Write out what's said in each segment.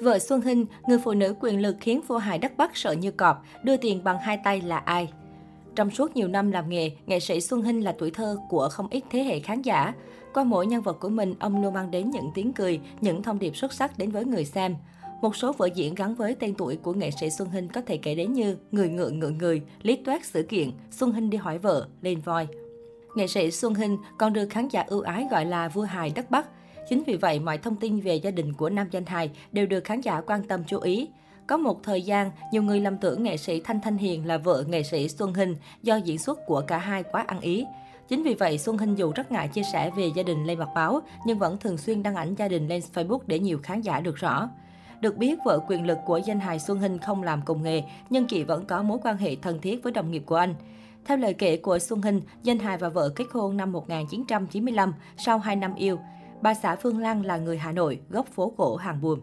Vợ Xuân Hinh, người phụ nữ quyền lực khiến vua hại đất Bắc sợ như cọp, đưa tiền bằng hai tay là ai? Trong suốt nhiều năm làm nghề, nghệ sĩ Xuân Hinh là tuổi thơ của không ít thế hệ khán giả. Qua mỗi nhân vật của mình, ông luôn mang đến những tiếng cười, những thông điệp xuất sắc đến với người xem. Một số vở diễn gắn với tên tuổi của nghệ sĩ Xuân Hinh có thể kể đến như Người ngựa ngựa người, Lý toát sự kiện, Xuân Hinh đi hỏi vợ, lên voi. Nghệ sĩ Xuân Hinh còn được khán giả ưu ái gọi là vua hài đất Bắc. Chính vì vậy, mọi thông tin về gia đình của nam danh hài đều được khán giả quan tâm chú ý. Có một thời gian, nhiều người lầm tưởng nghệ sĩ Thanh Thanh Hiền là vợ nghệ sĩ Xuân Hinh do diễn xuất của cả hai quá ăn ý. Chính vì vậy, Xuân Hinh dù rất ngại chia sẻ về gia đình lên mặt báo, nhưng vẫn thường xuyên đăng ảnh gia đình lên Facebook để nhiều khán giả được rõ. Được biết, vợ quyền lực của danh hài Xuân Hinh không làm cùng nghề, nhưng chị vẫn có mối quan hệ thân thiết với đồng nghiệp của anh. Theo lời kể của Xuân Hinh, danh hài và vợ kết hôn năm 1995 sau 2 năm yêu. Bà xã Phương Lan là người Hà Nội, gốc phố cổ Hàng Buồm.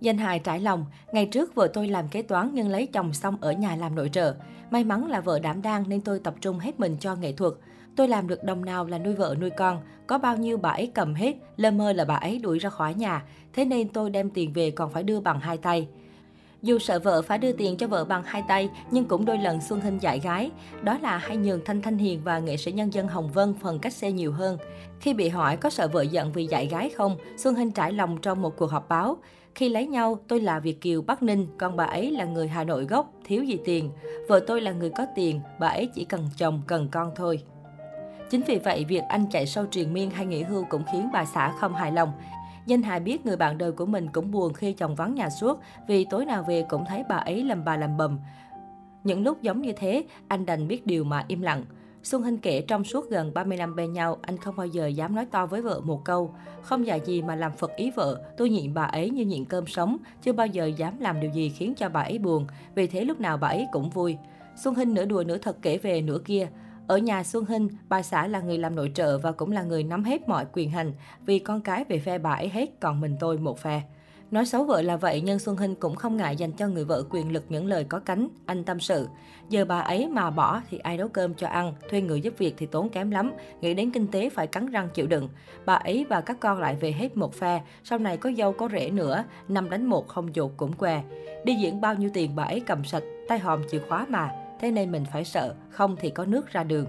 Danh hài trải lòng, ngày trước vợ tôi làm kế toán nhưng lấy chồng xong ở nhà làm nội trợ. May mắn là vợ đảm đang nên tôi tập trung hết mình cho nghệ thuật. Tôi làm được đồng nào là nuôi vợ nuôi con, có bao nhiêu bà ấy cầm hết, lơ mơ là bà ấy đuổi ra khỏi nhà. Thế nên tôi đem tiền về còn phải đưa bằng hai tay. Dù sợ vợ phải đưa tiền cho vợ bằng hai tay, nhưng cũng đôi lần Xuân Hinh dạy gái. Đó là hay nhường Thanh Thanh Hiền và nghệ sĩ nhân dân Hồng Vân phần cách xe nhiều hơn. Khi bị hỏi có sợ vợ giận vì dạy gái không, Xuân Hinh trải lòng trong một cuộc họp báo. Khi lấy nhau, tôi là Việt Kiều Bắc Ninh, còn bà ấy là người Hà Nội gốc, thiếu gì tiền. Vợ tôi là người có tiền, bà ấy chỉ cần chồng, cần con thôi. Chính vì vậy, việc anh chạy sâu truyền miên hay nghỉ hưu cũng khiến bà xã không hài lòng. Danh hài biết người bạn đời của mình cũng buồn khi chồng vắng nhà suốt vì tối nào về cũng thấy bà ấy làm bà làm bầm. Những lúc giống như thế, anh đành biết điều mà im lặng. Xuân Hinh kể trong suốt gần 30 năm bên nhau, anh không bao giờ dám nói to với vợ một câu. Không dạy gì mà làm phật ý vợ, tôi nhịn bà ấy như nhịn cơm sống, chưa bao giờ dám làm điều gì khiến cho bà ấy buồn, vì thế lúc nào bà ấy cũng vui. Xuân Hinh nửa đùa nửa thật kể về nửa kia. Ở nhà Xuân Hinh, bà xã là người làm nội trợ và cũng là người nắm hết mọi quyền hành, vì con cái về phe bà ấy hết, còn mình tôi một phe. Nói xấu vợ là vậy, nhưng Xuân Hinh cũng không ngại dành cho người vợ quyền lực những lời có cánh, anh tâm sự. Giờ bà ấy mà bỏ thì ai nấu cơm cho ăn, thuê người giúp việc thì tốn kém lắm, nghĩ đến kinh tế phải cắn răng chịu đựng. Bà ấy và các con lại về hết một phe, sau này có dâu có rể nữa, năm đánh một không dột cũng què. Đi diễn bao nhiêu tiền bà ấy cầm sạch, tay hòm chìa khóa mà, thế nên mình phải sợ, không thì có nước ra đường.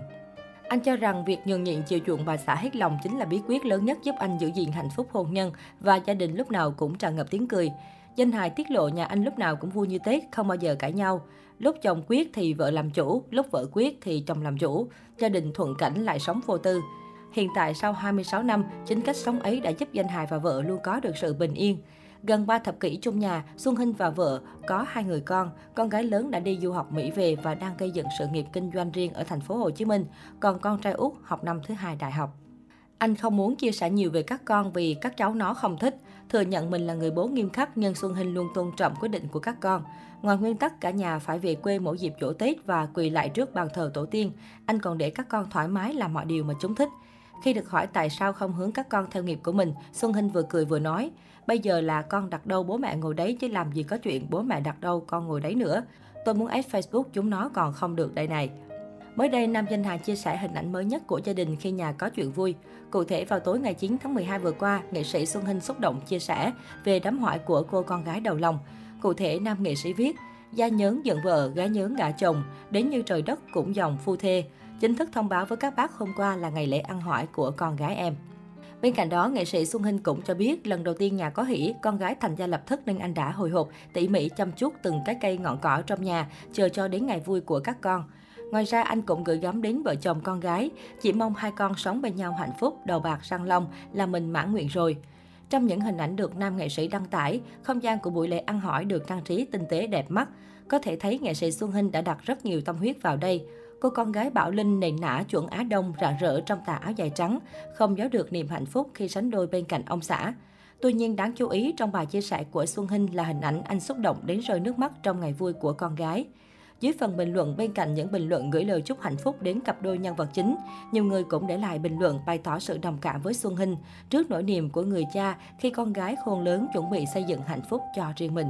Anh cho rằng việc nhường nhịn chiều chuộng bà xã hết lòng chính là bí quyết lớn nhất giúp anh giữ gìn hạnh phúc hôn nhân và gia đình lúc nào cũng tràn ngập tiếng cười. Danh hài tiết lộ nhà anh lúc nào cũng vui như Tết, không bao giờ cãi nhau. Lúc chồng quyết thì vợ làm chủ, lúc vợ quyết thì chồng làm chủ. Gia đình thuận cảnh lại sống vô tư. Hiện tại sau 26 năm, chính cách sống ấy đã giúp danh hài và vợ luôn có được sự bình yên. Gần 3 thập kỷ chung nhà, Xuân Hinh và vợ có hai người con. Con gái lớn đã đi du học Mỹ về và đang gây dựng sự nghiệp kinh doanh riêng ở thành phố Hồ Chí Minh, còn con trai út học năm thứ hai đại học. Anh không muốn chia sẻ nhiều về các con vì các cháu nó không thích. Thừa nhận mình là người bố nghiêm khắc nhưng Xuân Hinh luôn tôn trọng quyết định của các con. Ngoài nguyên tắc cả nhà phải về quê mỗi dịp chỗ Tết và quỳ lại trước bàn thờ tổ tiên, anh còn để các con thoải mái làm mọi điều mà chúng thích. Khi được hỏi tại sao không hướng các con theo nghiệp của mình, Xuân Hinh vừa cười vừa nói, bây giờ là con đặt đâu bố mẹ ngồi đấy chứ làm gì có chuyện bố mẹ đặt đâu con ngồi đấy nữa. Tôi muốn ép Facebook chúng nó còn không được đây này. Mới đây, nam danh hài chia sẻ hình ảnh mới nhất của gia đình khi nhà có chuyện vui. Cụ thể, vào tối ngày 9 tháng 12 vừa qua, nghệ sĩ Xuân Hinh xúc động chia sẻ về đám hỏi của cô con gái đầu lòng. Cụ thể, nam nghệ sĩ viết, gia nhớn giận vợ, gái nhớn ngã chồng, đến như trời đất cũng dòng phu thê chính thức thông báo với các bác hôm qua là ngày lễ ăn hỏi của con gái em. Bên cạnh đó, nghệ sĩ Xuân Hinh cũng cho biết lần đầu tiên nhà có hỷ, con gái thành gia lập thất nên anh đã hồi hộp, tỉ mỉ chăm chút từng cái cây ngọn cỏ trong nhà, chờ cho đến ngày vui của các con. Ngoài ra, anh cũng gửi gắm đến vợ chồng con gái, chỉ mong hai con sống bên nhau hạnh phúc, đầu bạc răng long là mình mãn nguyện rồi. Trong những hình ảnh được nam nghệ sĩ đăng tải, không gian của buổi lễ ăn hỏi được trang trí tinh tế đẹp mắt. Có thể thấy nghệ sĩ Xuân Hinh đã đặt rất nhiều tâm huyết vào đây. Cô con gái Bảo Linh nền nã chuẩn Á Đông rạng rỡ trong tà áo dài trắng, không giấu được niềm hạnh phúc khi sánh đôi bên cạnh ông xã. Tuy nhiên đáng chú ý trong bài chia sẻ của Xuân Hinh là hình ảnh anh xúc động đến rơi nước mắt trong ngày vui của con gái. Dưới phần bình luận bên cạnh những bình luận gửi lời chúc hạnh phúc đến cặp đôi nhân vật chính, nhiều người cũng để lại bình luận bày tỏ sự đồng cảm với Xuân Hinh trước nỗi niềm của người cha khi con gái khôn lớn chuẩn bị xây dựng hạnh phúc cho riêng mình.